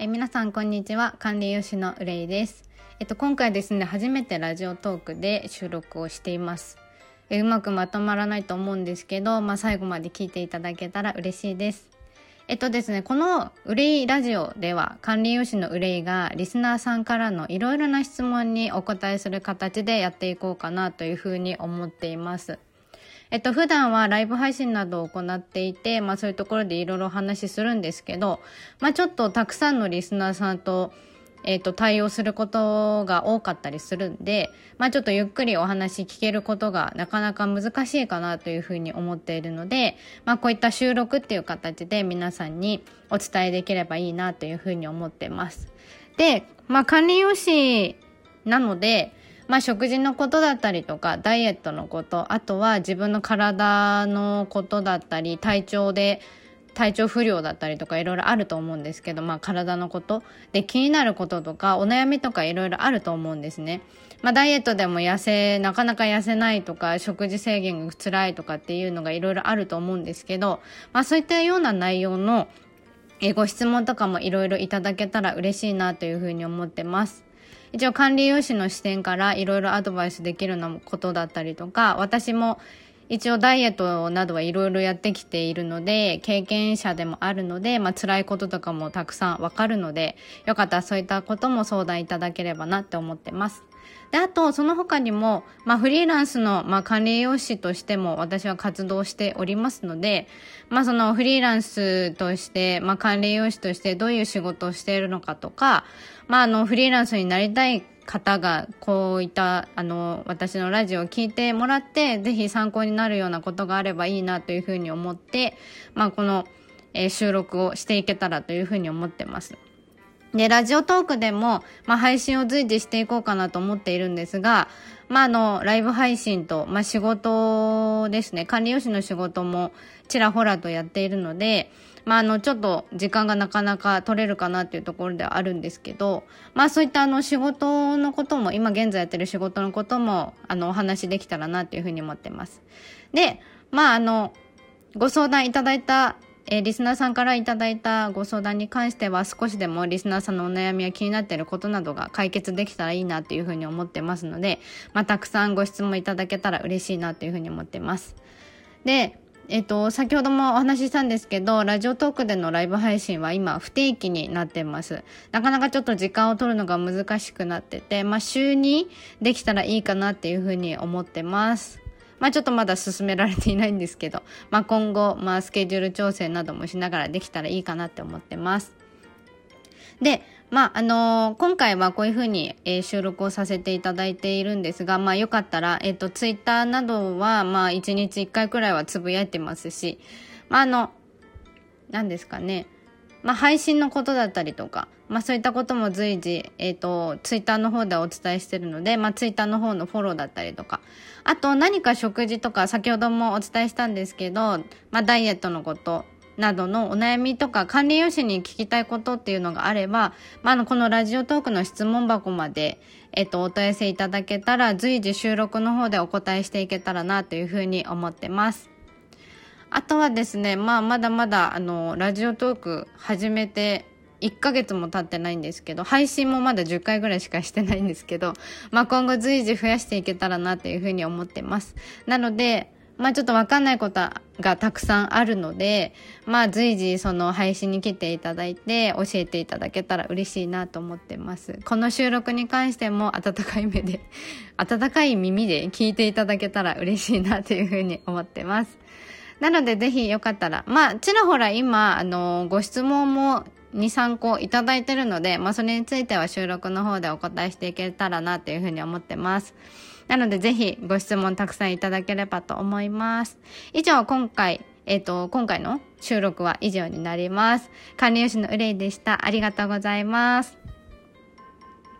え皆さんこんにちは。管理吉の憂いです。えっと今回ですね初めてラジオトークで収録をしています。えうまくまとまらないと思うんですけどまあ最後まで聞いていただけたら嬉しいです。えっとですねこの憂いラジオでは管理吉の憂いがリスナーさんからのいろいろな質問にお答えする形でやっていこうかなというふうに思っています。えっと、普段はライブ配信などを行っていて、まあそういうところでいろいろお話しするんですけど、まあちょっとたくさんのリスナーさんと、えっと、対応することが多かったりするんで、まあちょっとゆっくりお話聞けることがなかなか難しいかなというふうに思っているので、まあこういった収録っていう形で皆さんにお伝えできればいいなというふうに思ってます。で、まあ管理用紙なので、まあ、食事のことだったりとかダイエットのことあとは自分の体のことだったり体調で体調不良だったりとかいろいろあると思うんですけど、まあ、体のことで気になることとかお悩みとかいろいろあると思うんですね。まあ、ダイエットでも痩せなかなか痩せないとか食事制限が辛いとかっていうのがいろいろあると思うんですけど、まあ、そういったような内容のご質問とかもいろいろいただけたら嬉しいなというふうに思ってます。一応管理用紙の視点からいろいろアドバイスできるようなことだったりとか、私も一応ダイエットなどはいろいろやってきているので、経験者でもあるので、まあ辛いこととかもたくさんわかるので、よかったらそういったことも相談いただければなって思ってます。で、あと、その他にも、まあ、フリーランスの、まあ、管理栄養士としても私は活動しておりますので、まあ、そのフリーランスとして、まあ、管理栄養士としてどういう仕事をしているのかとか、まあ、あの、フリーランスになりたい方が、こういった、あの、私のラジオを聞いてもらって、ぜひ参考になるようなことがあればいいなというふうに思って、まあ、この、えー、収録をしていけたらというふうに思ってます。で、ラジオトークでも、まあ、配信を随時していこうかなと思っているんですが、まあ、あの、ライブ配信と、まあ、仕事ですね、管理用紙の仕事もちらほらとやっているので、まあ、あの、ちょっと時間がなかなか取れるかなっていうところではあるんですけど、まあ、そういったあの、仕事のことも、今現在やってる仕事のことも、あの、お話できたらなっていうふうに思ってます。で、まあ、あの、ご相談いただいたえー、リスナーさんからいただいたご相談に関しては少しでもリスナーさんのお悩みや気になっていることなどが解決できたらいいなというふうに思ってますので、まあ、たくさんご質問いただけたら嬉しいなというふうに思ってます。で、えっ、と、先ほどもお話ししたんですけど、ラジオトークでのライブ配信は今不定期になってます。なかなかちょっと時間を取るのが難しくなってて、まあ週にできたらいいかなっていうふうに思ってます。まあちょっとまだ進められていないんですけど、まあ今後、まあスケジュール調整などもしながらできたらいいかなって思ってます。で、まあ、あのー、今回はこういうふうに、えー、収録をさせていただいているんですが、まあ、よかったら、えっ、ー、と、ツイッターなどは、まあ、1日1回くらいはつぶやいてますし、まあ、あの、何ですかね、まあ、配信のことだったりとか、まあ、そういったことも随時、え、ー、と、ツイッターの方でお伝えしてるので、まあ、ツイッターの方のフォローだったりとか、あと何か食事とか、先ほどもお伝えしたんですけど、まあ、ダイエットのこと、などのお悩みとか管理用紙に聞きたいことっていうのがあれば、まあ、あの、このラジオトークの質問箱まで、えっと、お問い合わせいただけたら、随時収録の方でお答えしていけたらなというふうに思ってます。あとはですね、まあ、まだまだ、あの、ラジオトーク始めて1ヶ月も経ってないんですけど、配信もまだ10回ぐらいしかしてないんですけど、まあ、今後随時増やしていけたらなというふうに思ってます。なので、まあちょっとわかんないことがたくさんあるので、まあ随時その配信に来ていただいて教えていただけたら嬉しいなと思ってます。この収録に関しても温かい目で、温かい耳で聞いていただけたら嬉しいなというふうに思ってます。なのでぜひよかったら、まあ、ちらほら今、あの、ご質問も2、3個いただいてるので、まあ、それについては収録の方でお答えしていけたらなというふうに思ってます。なのでぜひご質問たくさんいただければと思います。以上、今回、えっ、ー、と、今回の収録は以上になります。管理用紙の憂いでした。ありがとうございます。